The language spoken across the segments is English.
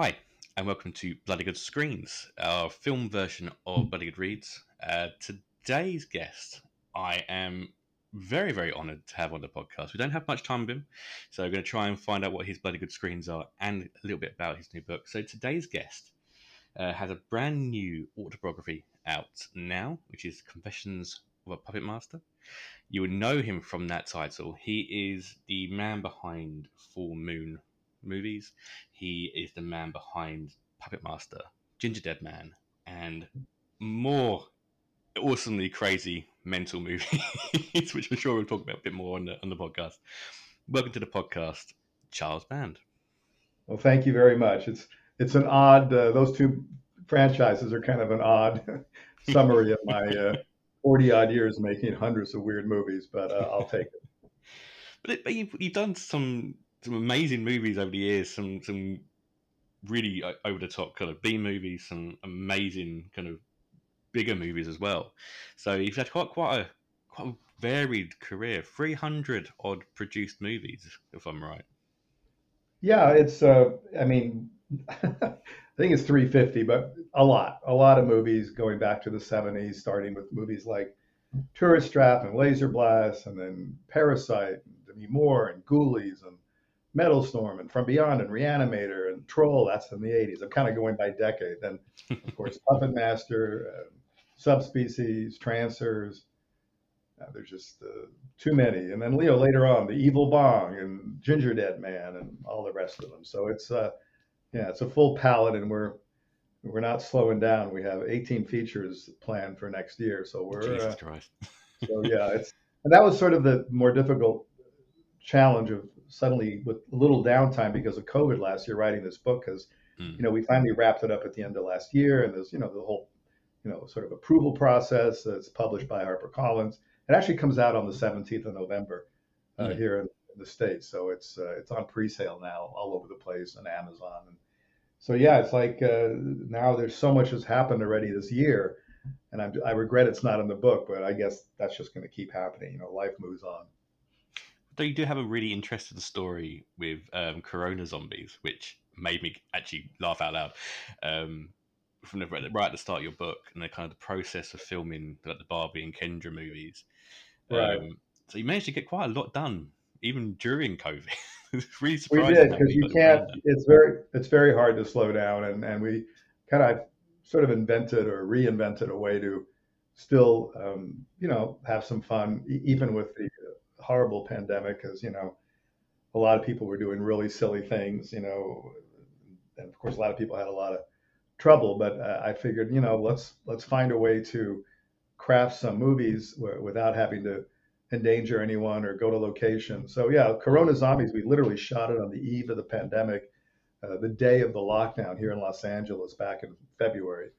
Hi, and welcome to Bloody Good Screens, our film version of Bloody Good Reads. Uh, today's guest, I am very, very honoured to have on the podcast. We don't have much time with him, so we're going to try and find out what his Bloody Good Screens are and a little bit about his new book. So today's guest uh, has a brand new autobiography out now, which is Confessions of a Puppet Master. You would know him from that title. He is the man behind Full Moon movies. He is the man behind Puppet Master, Gingerdead Man, and more awesomely crazy mental movies, which I'm sure we'll talk about a bit more on the on the podcast. Welcome to the podcast, Charles Band. Well, thank you very much. It's it's an odd; uh, those two franchises are kind of an odd summary of my uh, forty odd years making hundreds of weird movies, but uh, I'll take it. But, it, but you've, you've done some some amazing movies over the years. Some some really over the top kind of B movies. Some amazing kind of bigger movies as well. So you've had quite quite a quite a varied career. Three hundred odd produced movies, if I'm right. Yeah, it's. Uh, I mean, I think it's 350, but a lot, a lot of movies going back to the 70s, starting with movies like Tourist Trap and Laser Blast, and then Parasite, and Demi Moore, and Ghoulies, and Metal Storm and From Beyond and Reanimator and Troll. That's in the 80s. I'm kind of going by decade. Then, of course, Puppet Master, uh, Subspecies, Trancers. Uh, there's just uh, too many. And then Leo later on, The Evil Bong and Gingerdead Man and all the rest of them. So it's uh, yeah, it's a full palette, and we're we're not slowing down. We have 18 features planned for next year. So we're Jesus uh, Christ. so yeah, it's and that was sort of the more difficult challenge of suddenly with a little downtime because of COVID last year writing this book because mm. you know we finally wrapped it up at the end of last year and there's you know the whole you know sort of approval process that's published by HarperCollins. It actually comes out on the 17th of November uh, mm. here in the states, so it's uh, it's on pre-sale now all over the place on Amazon. And so yeah, it's like uh, now there's so much has happened already this year, and I'm, I regret it's not in the book, but I guess that's just going to keep happening. You know, life moves on. Though you do have a really interesting story with um, Corona zombies, which made me actually laugh out loud. Um, from the, right at the start of your book, and the kind of the process of filming like the Barbie and Kendra movies. Right. Um, so you managed to get quite a lot done, even during COVID. it's really surprising. We did because you can't. It's very it's very hard to slow down, and and we kind of sort of invented or reinvented a way to still um, you know have some fun even with the horrible pandemic because you know a lot of people were doing really silly things, you know, and of course a lot of people had a lot of trouble. But uh, I figured, you know, let's let's find a way to craft some movies without having to endanger anyone or go to location. So yeah, Corona Zombies, we literally shot it on the eve of the pandemic, uh, the day of the lockdown here in Los Angeles back in February.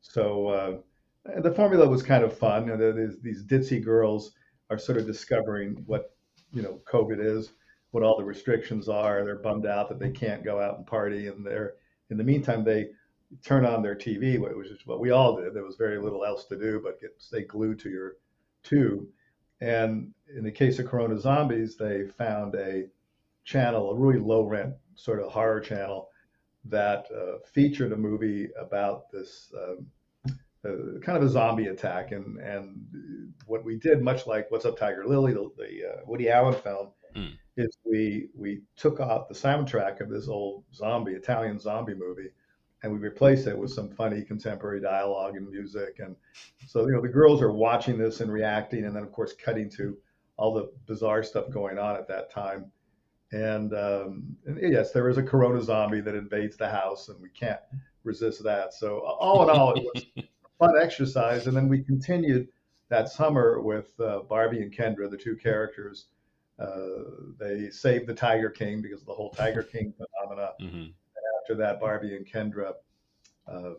So uh, the formula was kind of fun. You know, these ditzy girls are sort of discovering what you know COVID is, what all the restrictions are. They're bummed out that they can't go out and party, and they're in the meantime they turn on their TV, which is what we all did. There was very little else to do but get stay glued to your tube. And in the case of Corona Zombies, they found a channel, a really low rent sort of horror channel that uh, featured a movie about this um, uh, kind of a zombie attack. And and what we did, much like What's Up Tiger Lily, the, the uh, Woody Allen film, mm. is we we took out the soundtrack of this old zombie Italian zombie movie, and we replaced it with some funny contemporary dialogue and music. And so you know the girls are watching this and reacting, and then of course cutting to all the bizarre stuff going on at that time. And, um, and yes, there is a Corona zombie that invades the house, and we can't resist that. So all in all, it was fun exercise. And then we continued that summer with uh, Barbie and Kendra, the two characters. Uh, they saved the Tiger King because of the whole Tiger King phenomena. Mm-hmm. And after that, Barbie and Kendra um,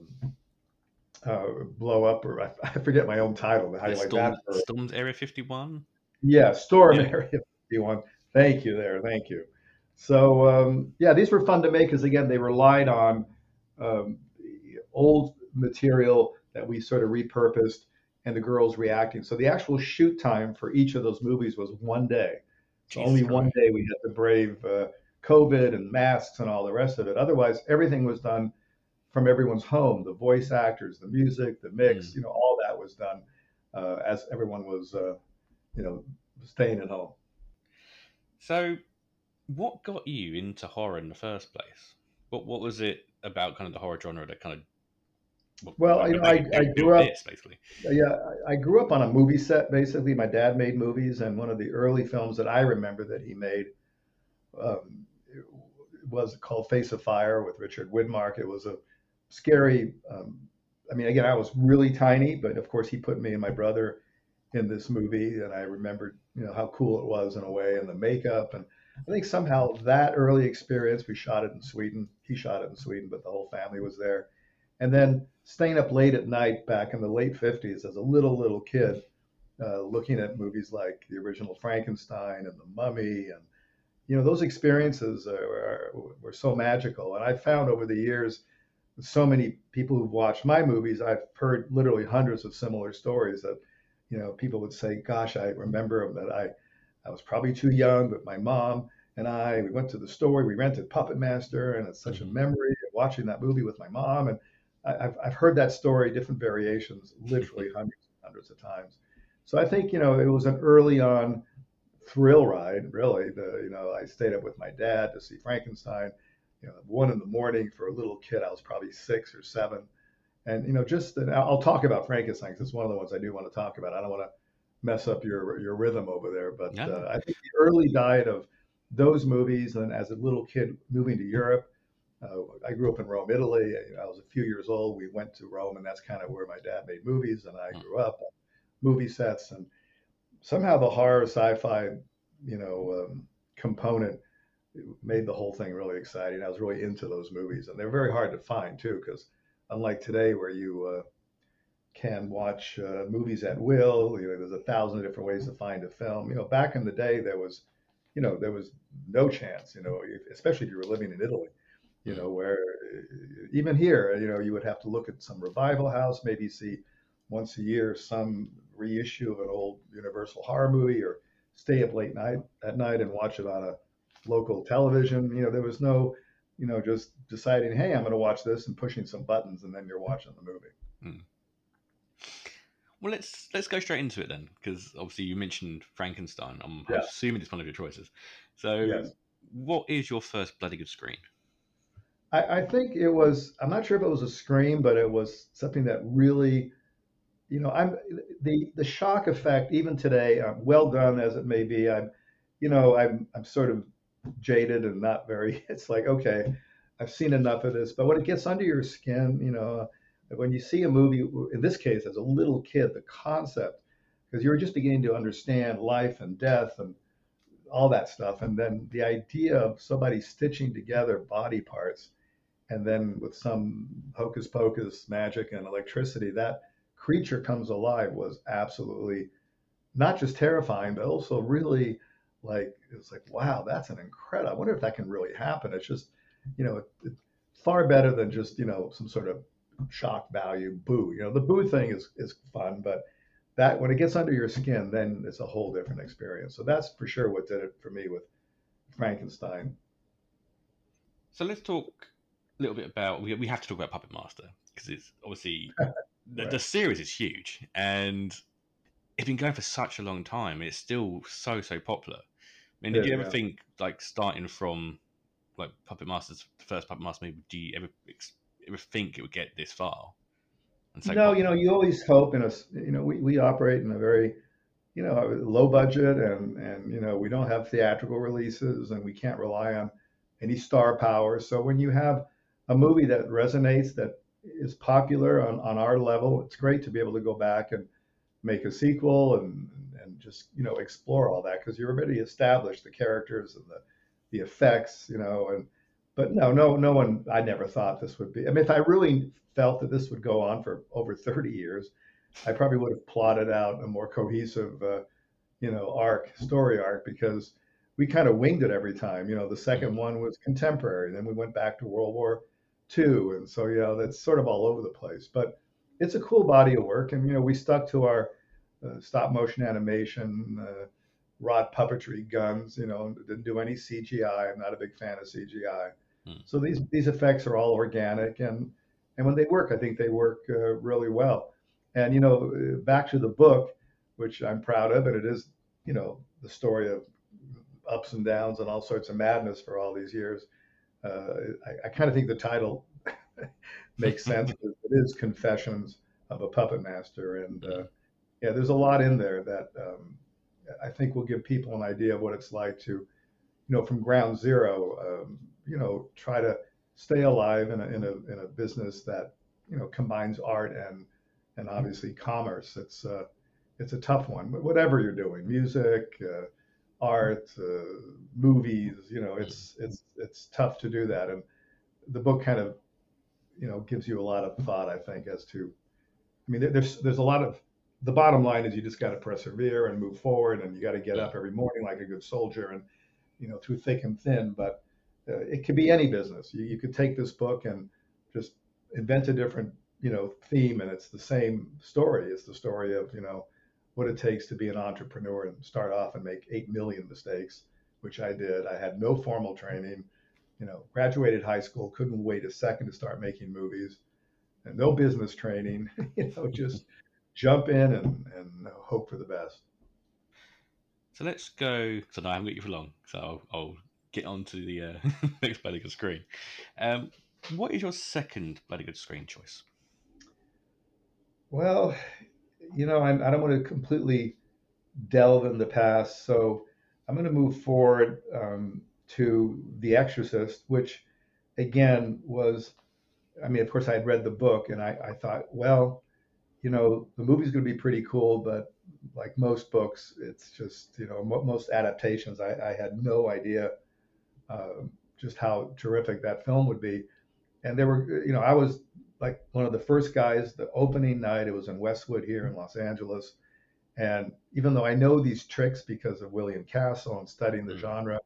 uh, blow up, or I, I, forget my own title. How do you like that? Storms Area 51? Yeah, Storm yeah. Area 51. Thank you there. Thank you. So, um, yeah, these were fun to make because, again, they relied on um, old material that we sort of repurposed and the girls reacting. So the actual shoot time for each of those movies was one day. So only Christ. one day we had to brave uh, COVID and masks and all the rest of it. Otherwise, everything was done from everyone's home. The voice actors, the music, the mix, mm. you know, all that was done uh, as everyone was, uh, you know, staying at home. So, what got you into horror in the first place? What what was it about kind of the horror genre that kind of well, know, I, I grew up this, basically. Yeah, I grew up on a movie set. Basically, my dad made movies, and one of the early films that I remember that he made um, was called Face of Fire with Richard Widmark. It was a scary. Um, I mean, again, I was really tiny, but of course, he put me and my brother in this movie, and I remembered, you know, how cool it was in a way, and the makeup, and I think somehow that early experience. We shot it in Sweden. He shot it in Sweden, but the whole family was there. And then staying up late at night back in the late 50s as a little little kid, uh, looking at movies like the original Frankenstein and The Mummy, and you know those experiences are, are, were so magical. And I found over the years so many people who've watched my movies, I've heard literally hundreds of similar stories that, you know, people would say, "Gosh, I remember that I, I was probably too young, but my mom and I, we went to the store, we rented Puppet Master, and it's such a mm-hmm. memory of watching that movie with my mom." And I've, I've heard that story, different variations, literally hundreds and hundreds of times. So I think, you know, it was an early on thrill ride, really. The, you know, I stayed up with my dad to see Frankenstein you know, one in the morning for a little kid. I was probably six or seven. And, you know, just, and I'll talk about Frankenstein because it's one of the ones I do want to talk about. I don't want to mess up your, your rhythm over there, but yeah. uh, I think the early diet of those movies and as a little kid moving to Europe, uh, I grew up in Rome, Italy. I was a few years old. We went to Rome, and that's kind of where my dad made movies, and I hmm. grew up on movie sets. And somehow the horror sci-fi, you know, um, component made the whole thing really exciting. I was really into those movies, and they're very hard to find too, because unlike today where you uh, can watch uh, movies at will, you know, there's a thousand different ways to find a film. You know, back in the day, there was, you know, there was no chance. You know, especially if you were living in Italy, you know, where even here, you know, you would have to look at some revival house, maybe see once a year some reissue of an old Universal horror movie, or stay up late night at night and watch it on a local television. You know, there was no, you know, just deciding, hey, I'm going to watch this and pushing some buttons, and then you're watching the movie. Hmm. Well, let's let's go straight into it then, because obviously you mentioned Frankenstein. I'm yeah. assuming it's one of your choices. So, yes. what is your first bloody good screen? I, I, think it was. I'm not sure if it was a scream, but it was something that really, you know, I'm the the shock effect. Even today, um, well done as it may be, I'm, you know, I'm I'm sort of jaded and not very. It's like okay, I've seen enough of this. But when it gets under your skin, you know, when you see a movie, in this case, as a little kid, the concept, because you're just beginning to understand life and death and all that stuff, and then the idea of somebody stitching together body parts, and then with some hocus pocus magic and electricity, that creature comes alive was absolutely not just terrifying, but also really like it's like wow that's an incredible i wonder if that can really happen. It's just you know it, far better than just you know some sort of shock value boo. You know the boo thing is is fun but that when it gets under your skin then it's a whole different experience. So that's for sure what did it for me with frankenstein. So let's talk little bit about we, we have to talk about puppet master because it's obviously the, right. the series is huge and it's been going for such a long time. It's still so so popular. I mean, did you ever yeah. think like starting from like Puppet Master's first Puppet Master movie? Do you ever ever think it would get this far? no, you know, you always hope in a you know we, we operate in a very you know low budget and and you know we don't have theatrical releases and we can't rely on any star power. So when you have a movie that resonates that is popular on, on our level, it's great to be able to go back and make a sequel and and just you know explore all that because you're already established the characters and the the effects you know and but no no no one I never thought this would be I mean if I really felt that this would go on for over 30 years I probably would have plotted out a more cohesive uh, you know arc story arc because we kind of winged it every time you know the second one was contemporary then we went back to World War II and so you know that's sort of all over the place but it's a cool body of work, and you know we stuck to our uh, stop motion animation, uh, rod puppetry guns. You know, didn't do any CGI. I'm not a big fan of CGI. Hmm. So these these effects are all organic, and and when they work, I think they work uh, really well. And you know, back to the book, which I'm proud of, and it is you know the story of ups and downs and all sorts of madness for all these years. Uh, I, I kind of think the title makes sense. it is Confessions of a Puppet Master, and uh, yeah, there's a lot in there that um, I think will give people an idea of what it's like to, you know, from ground zero, um, you know, try to stay alive in a, in a in a business that you know combines art and and obviously commerce. It's uh, it's a tough one. But whatever you're doing, music, uh, art, uh, movies, you know, it's it's it's tough to do that. And the book kind of, you know, gives you a lot of thought, I think, as to, I mean, there's there's a lot of the bottom line is you just got to persevere and move forward, and you got to get up every morning like a good soldier, and you know, through thick and thin. But uh, it could be any business. You, you could take this book and just invent a different, you know, theme, and it's the same story. It's the story of you know what it takes to be an entrepreneur and start off and make 8 million mistakes, which I did. I had no formal training, you know, graduated high school, couldn't wait a second to start making movies, and no business training, you know, just jump in and, and hope for the best. So let's go. So now I haven't got you for long, so I'll, I'll get on to the uh, next Bloody Good screen. Um, what is your second Bloody Good screen choice? Well, you know, I'm, I do not want to completely delve in the past, so I'm going to move forward um, to The Exorcist, which again was, I mean, of course, I had read the book and I, I thought, well, you know, the movie's going to be pretty cool, but like most books, it's just, you know, most adaptations, I, I had no idea uh, just how terrific that film would be. And there were, you know, I was like one of the first guys the opening night. It was in Westwood here in Los Angeles. And even though I know these tricks because of William Castle and studying the mm. genre,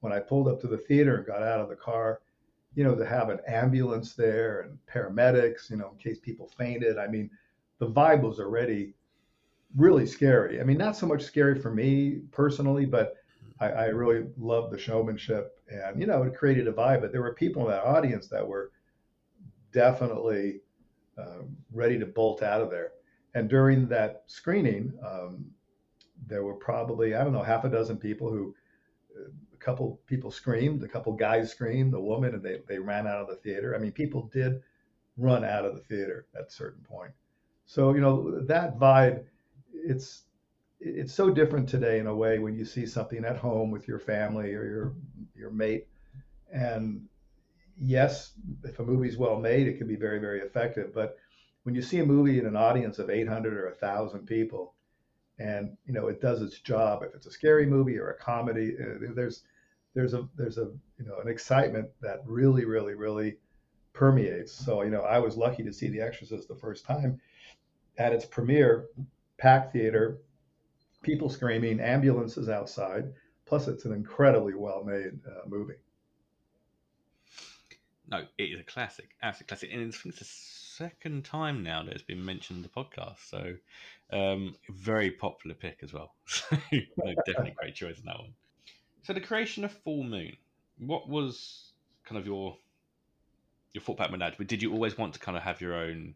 when I pulled up to the theater and got out of the car, you know, to have an ambulance there and paramedics, you know, in case people fainted. I mean, the vibe was already really scary. I mean, not so much scary for me personally, but I, I really loved the showmanship and, you know, it created a vibe. But there were people in that audience that were definitely um, ready to bolt out of there. And during that screening, um, there were probably, I don't know, half a dozen people who, a couple people screamed, a couple guys screamed, a woman, and they, they ran out of the theater. I mean, people did run out of the theater at a certain point. So, you know, that vibe, it's, it's so different today in a way when you see something at home with your family or your your mate and yes, if a movie's well made, it can be very, very effective. But when you see a movie in an audience of 800 or 1,000 people, and you know it does its job, if it's a scary movie or a comedy, uh, there's there's a there's a you know an excitement that really, really, really permeates. So you know I was lucky to see The Exorcist the first time at its premiere, packed theater, people screaming, ambulances outside. Plus, it's an incredibly well made uh, movie no, it is a classic, absolute classic, and it's, it's the second time now that it's been mentioned in the podcast. So, um, very popular pick as well. So, no, definitely great choice in that one. So, the creation of Full Moon, what was kind of your your thought pattern with that? Did you always want to kind of have your own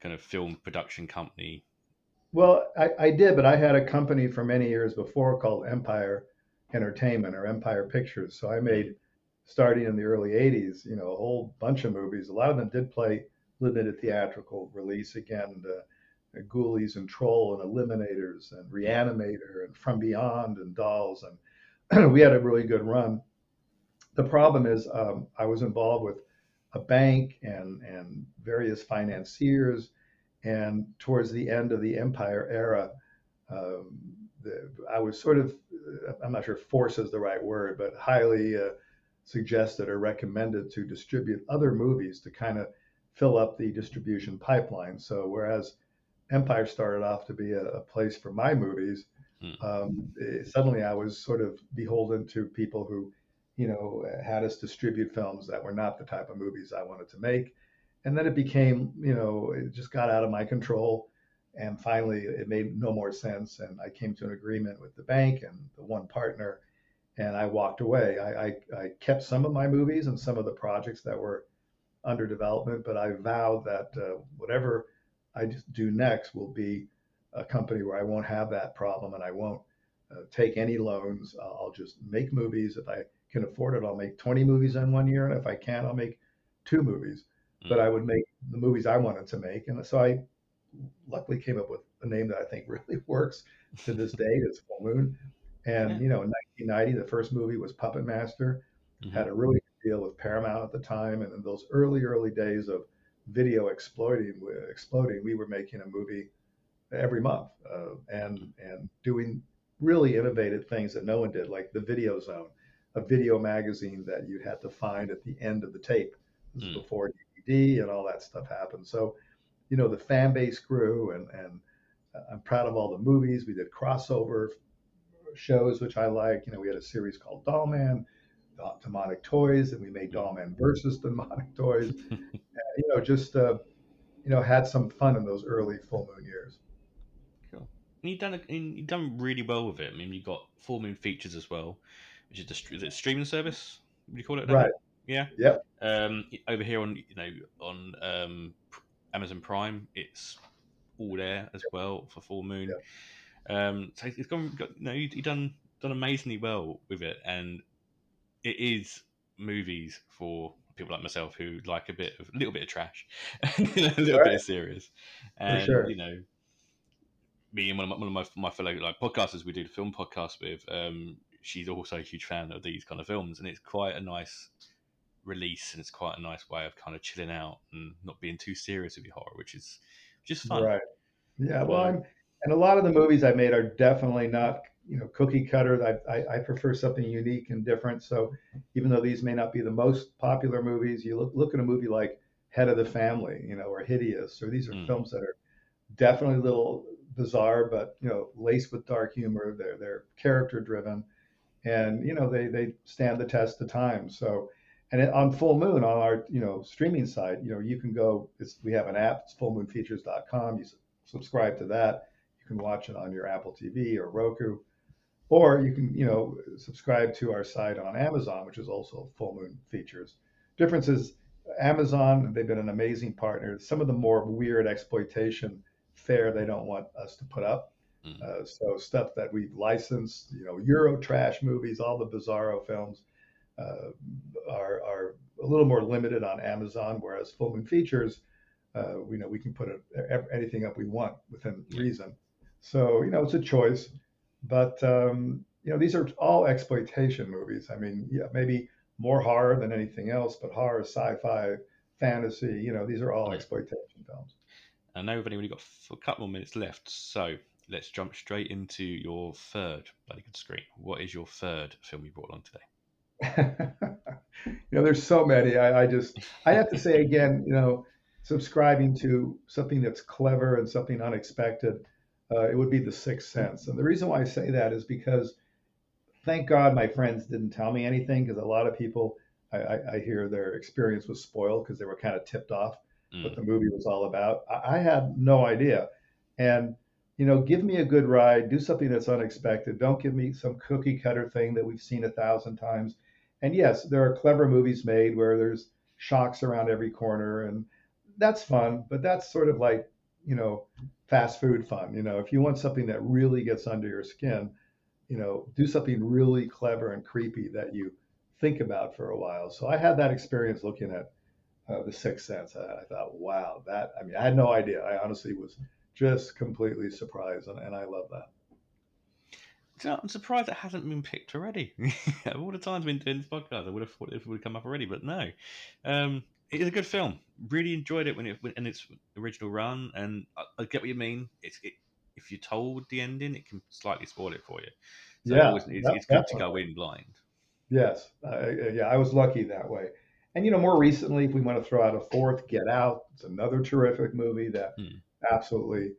kind of film production company? Well, I, I did, but I had a company for many years before called Empire Entertainment or Empire Pictures. So I made starting in the early 80s, you know, a whole bunch of movies. A lot of them did play limited theatrical release. Again, the, the Ghoulies and Troll and Eliminators and Reanimator and From Beyond and Dolls. And we had a really good run. The problem is um, I was involved with a bank and, and various financiers. And towards the end of the Empire era, um, the, I was sort of, I'm not sure force is the right word, but highly uh, suggested or recommended to distribute other movies to kind of fill up the distribution pipeline. So whereas Empire started off to be a, a place for my movies, hmm. um, it, suddenly I was sort of beholden to people who, you know, had us distribute films that were not the type of movies I wanted to make. And then it became, you know, it just got out of my control. and finally it made no more sense, and I came to an agreement with the bank and the one partner, and I walked away. I, I, I kept some of my movies and some of the projects that were under development, but I vowed that uh, whatever I do next will be a company where I won't have that problem and I won't uh, take any loans. I'll just make movies. If I can afford it, I'll make 20 movies in one year. And if I can't, I'll make two movies. Mm. But I would make the movies I wanted to make. And so I luckily came up with a name that I think really works to this day. It's Full Moon. And, you know, in 1990, the first movie was Puppet Master. Mm-hmm. Had a really good deal with Paramount at the time. And in those early, early days of video exploding, exploding, we were making a movie every month uh, and and doing really innovative things that no one did, like the Video Zone, a video magazine that you had to find at the end of the tape. This mm. before DVD and all that stuff happened. So, you know, the fan base grew, and and I'm proud of all the movies. We did crossover shows, which I like. You know, we had a series called Dollman, Demonic Toys, and we made Dollman versus Demonic Toys. and, you know, just uh, you know, had some fun in those early full moon years. Cool. And you've done a, you've done really well with it. I mean, you've got full moon features as well, which is the is it streaming service? What do you call it? Right. Yeah. Yep. Um, over here on you know on um, Amazon Prime, it's all there as well for Full Moon. Yep. Um, so it's gone. Got, you know, you, done done amazingly well with it, and it is movies for people like myself who like a bit of a little bit of trash, a little right. bit of serious, and sure. you know, me and one of my, one of my, my fellow like podcasters we do the film podcast with. Um, she's also a huge fan of these kind of films, and it's quite a nice release, and it's quite a nice way of kind of chilling out and not being too serious with your horror, which is just fun. Right. Yeah. Well, I'm, and a lot of the movies I made are definitely not you know cookie cutter. I, I, I, prefer something unique and different. So even though these may not be the most popular movies, you look look at a movie like Head of the Family, you know, or Hideous, or these are mm. films that are definitely a little bizarre, but you know, laced with dark humor. They're they're character driven, and you know they they stand the test of time. So. And on Full Moon, on our you know streaming site, you know you can go. we have an app. It's fullmoonfeatures.com. You subscribe to that. You can watch it on your Apple TV or Roku or you can, you know, subscribe to our site on Amazon, which is also Full Moon Features. Difference is Amazon, they've been an amazing partner. Some of the more weird exploitation fare they don't want us to put up. Mm. Uh, so stuff that we've licensed, you know, Euro trash movies, all the Bizarro films uh, are, are a little more limited on Amazon, whereas Full Moon Features, uh, we know we can put a, anything up we want within reason. So, you know, it's a choice. But um, you know, these are all exploitation movies. I mean, yeah, maybe more horror than anything else, but horror, sci-fi, fantasy. You know, these are all exploitation films. I know we've only got a couple more minutes left, so let's jump straight into your third bloody good screen. What is your third film you brought along today? you know, there's so many. I, I just, I have to say again, you know, subscribing to something that's clever and something unexpected uh, it would be the sixth sense. And the reason why I say that is because thank God my friends didn't tell me anything because a lot of people I, I, I, hear their experience was spoiled because they were kind of tipped off mm. what the movie was all about. I, I had no idea. And you know, give me a good ride, do something that's unexpected. Don't give me some cookie cutter thing that we've seen a thousand times. And yes, there are clever movies made where there's shocks around every corner, and that's fun. But that's sort of like, you know, fast food fun. You know, if you want something that really gets under your skin, you know, do something really clever and creepy that you think about for a while. So I had that experience looking at uh, The Sixth Sense. I, I, thought, wow, that, I mean, I had no idea. I honestly was just completely surprised, and, and I love that. So I'm surprised it hasn't been picked already. All the times we've been doing this podcast, I would have thought it would have come up already, but no. Um, it is a good film. Really enjoyed it when it in its original run, and I, I get what you mean. It's it, if you're told the ending, it can slightly spoil it for you. So yeah, it's, it's, it's good to go in blind. Yes, uh, yeah, I was lucky that way. And you know, more recently, if we want to throw out a fourth, Get Out. It's another terrific movie that hmm. absolutely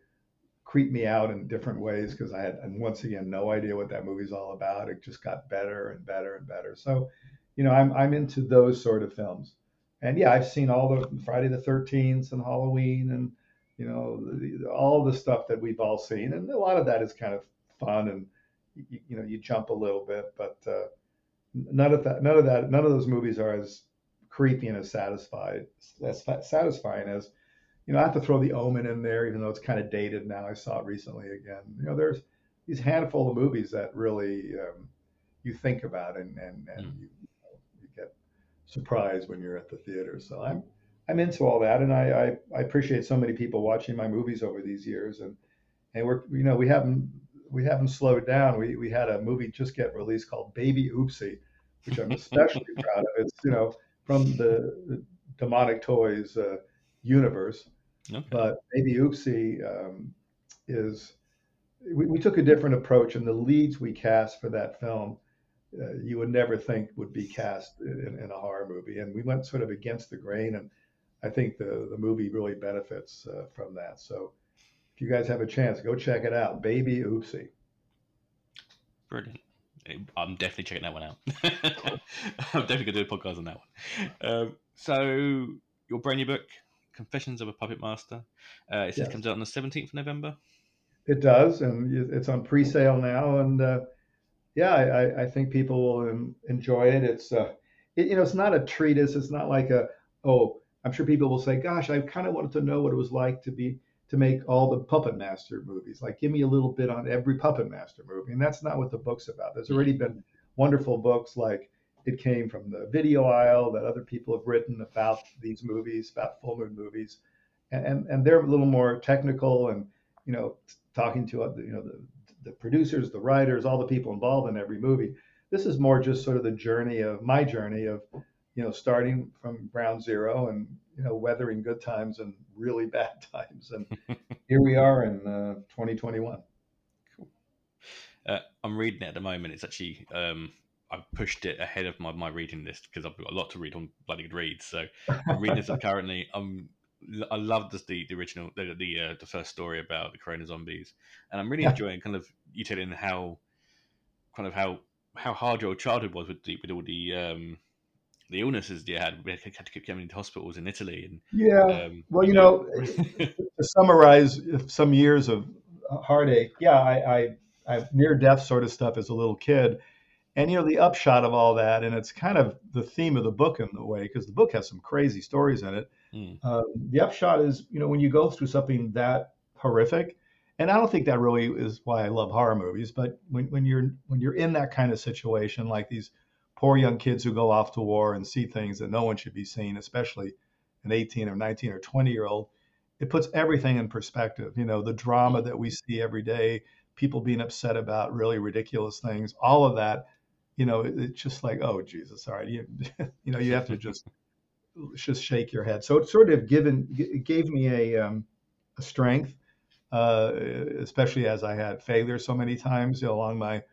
creeped me out in different ways because I had, and once again, no idea what that movie's all about. It just got better and better and better. So, you know, I'm I'm into those sort of films and yeah, I've seen all the Friday the Thirteenth and Halloween and you know, the, all the stuff that we've all seen, and a lot of that is kind of fun and you, you know you jump a little bit, but uh, none of that, none of that, none of those movies are as creepy and as satisfied as satisfying as you know. I have to throw the Omen in there, even though it's kind of dated now. I saw it recently again. You know, there's these handful of movies that really um, you think about and and, and mm. you, surprised when you're at the theater. So I'm I'm into all that, and I, I, I appreciate so many people watching my movies over these years, and and we're you know we haven't we haven't slowed down. We we had a movie just get released called Baby Oopsie, which I'm especially proud of. It's you know from the, the demonic toys uh, universe, okay. but Baby Oopsie um, is we, we took a different approach, and the leads we cast for that film uh, you would never think would be cast in, in, a horror movie. And we went sort of against the grain, and I think the the movie really benefits uh, from that. So if you guys have a chance, go check it out. Baby Oopsie. Brilliant. I'm definitely checking that one out. I'm definitely going to do a podcast on that one. Um, so, your brand new book, Confessions of a Puppet Master, uh, it says yes. comes out on the 17th of November. It does, and it's on pre-sale now. And uh, yeah, I, I, think people will enjoy it. It's uh, it, you know, it's not a treatise. It's not like a oh, I'm sure people will say, "Gosh, I kind of wanted to know what it was like to be to make all the Puppet Master movies. Like, give me a little bit on every Puppet Master movie." And that's not what the book's about. There's already been wonderful books like it came from the video aisle that other people have written about these movies, about full moon movies, and and, and they're a little more technical and you know talking to you know the the producers, the writers, all the people involved in every movie. This is more just sort of the journey of my journey of you know, starting from ground zero and you know, weathering good times and really bad times. And here we are in uh, 2021. Cool. Uh, I'm reading it at the moment. It's actually um, I pushed it ahead of my, my reading list because I've got a lot to read on bloody good reads. So I'm reading this currently. I'm I love the the original the the, uh, the first story about the corona zombies, and I'm really enjoying kind of you telling how kind of how how hard your childhood was with the, with all the um, the illnesses you had. We had to keep coming into hospitals in Italy. And yeah, um, well, you know, to summarize some years of heartache, yeah, I, I, I near death sort of stuff as a little kid. And you know the upshot of all that, and it's kind of the theme of the book in the way, because the book has some crazy stories in it. Mm. Um, the upshot is, you know, when you go through something that horrific, and I don't think that really is why I love horror movies, but when, when you're when you're in that kind of situation, like these poor young kids who go off to war and see things that no one should be seeing, especially an 18 or 19 or 20 year old, it puts everything in perspective. You know, the drama that we see every day, people being upset about really ridiculous things, all of that, you know, it, it's just like, oh Jesus, all right, you, you know, you have to just just shake your head. So it sort of given it gave me a um, a strength, uh, especially as I had failure so many times you know, along my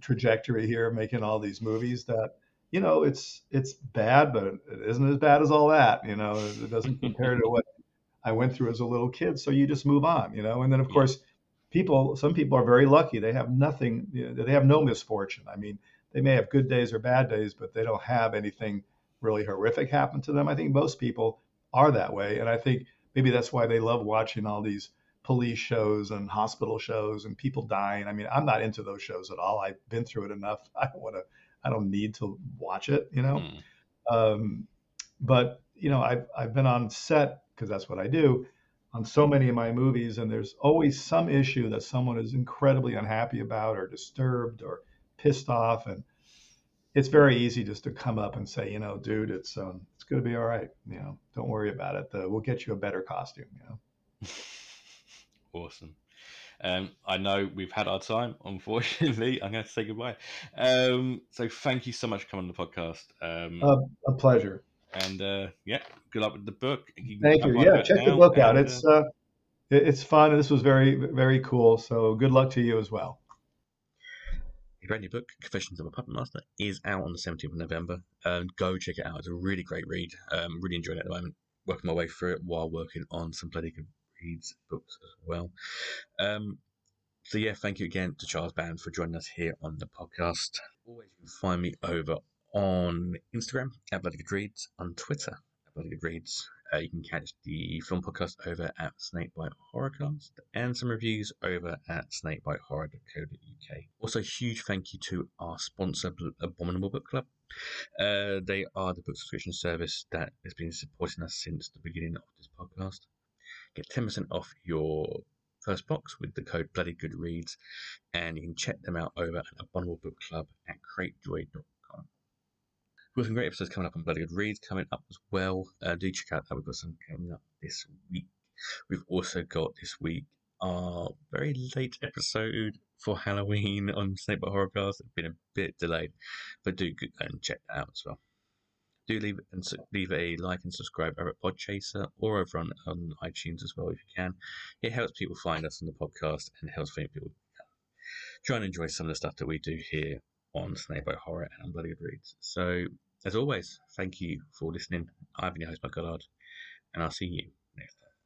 trajectory here, making all these movies that you know it's it's bad, but it isn't as bad as all that. You know, it doesn't compare to what I went through as a little kid. So you just move on. You know, and then of course, people some people are very lucky. They have nothing. You know, they have no misfortune. I mean, they may have good days or bad days, but they don't have anything really horrific happen to them. I think most people are that way, and I think maybe that's why they love watching all these police shows and hospital shows and people dying. I mean, I'm not into those shows at all. I've been through it enough. I don't want to. I don't need to watch it. You know. Mm. Um, but you know, I've I've been on set because that's what I do on so many of my movies, and there's always some issue that someone is incredibly unhappy about or disturbed or pissed off, and it's very easy just to come up and say, you know, dude, it's um, it's going to be all right. You know, don't worry about it. The, we'll get you a better costume. You know. Awesome. Um, I know we've had our time. Unfortunately, I'm going to say goodbye. Um, so thank you so much for coming on the podcast. Um, uh, a pleasure. And uh, yeah, good luck with the book. You thank you. Yeah, check the book out. it's uh, it's fun. This was very very cool. So good luck to you as well. Brand new book, Confessions of a Puppet Master, is out on the 17th of November. Um, go check it out. It's a really great read. Um, really enjoying it at the moment. Working my way through it while working on some bloody good reads books as well. Um, so yeah, thank you again to Charles Band for joining us here on the podcast. Always you can find me over on Instagram at Bloody Good Reads, on Twitter Bloody Good Reads. Uh, you can catch the film podcast over at Snakebite Horrorcast and some reviews over at snakebitehorror.co.uk. Also, huge thank you to our sponsor, Abominable Book Club. Uh, they are the book subscription service that has been supporting us since the beginning of this podcast. Get 10% off your first box with the code Bloody Good Reads, and you can check them out over at Abominable Book Club at cratejoy.com. We've got some great episodes coming up on Bloody Good Reads coming up as well. Uh, do check out that. We've got some coming up this week. We've also got this week our very late episode for Halloween on Snakebite Horrorcast. It's been a bit delayed, but do go and check that out as well. Do leave and leave a like and subscribe over at Podchaser or over on, on iTunes as well if you can. It helps people find us on the podcast and helps people try and enjoy some of the stuff that we do here on Snakebite Horror and Bloody Good Reads. So, as always, thank you for listening. I've been your host, Mike Goddard, and I'll see you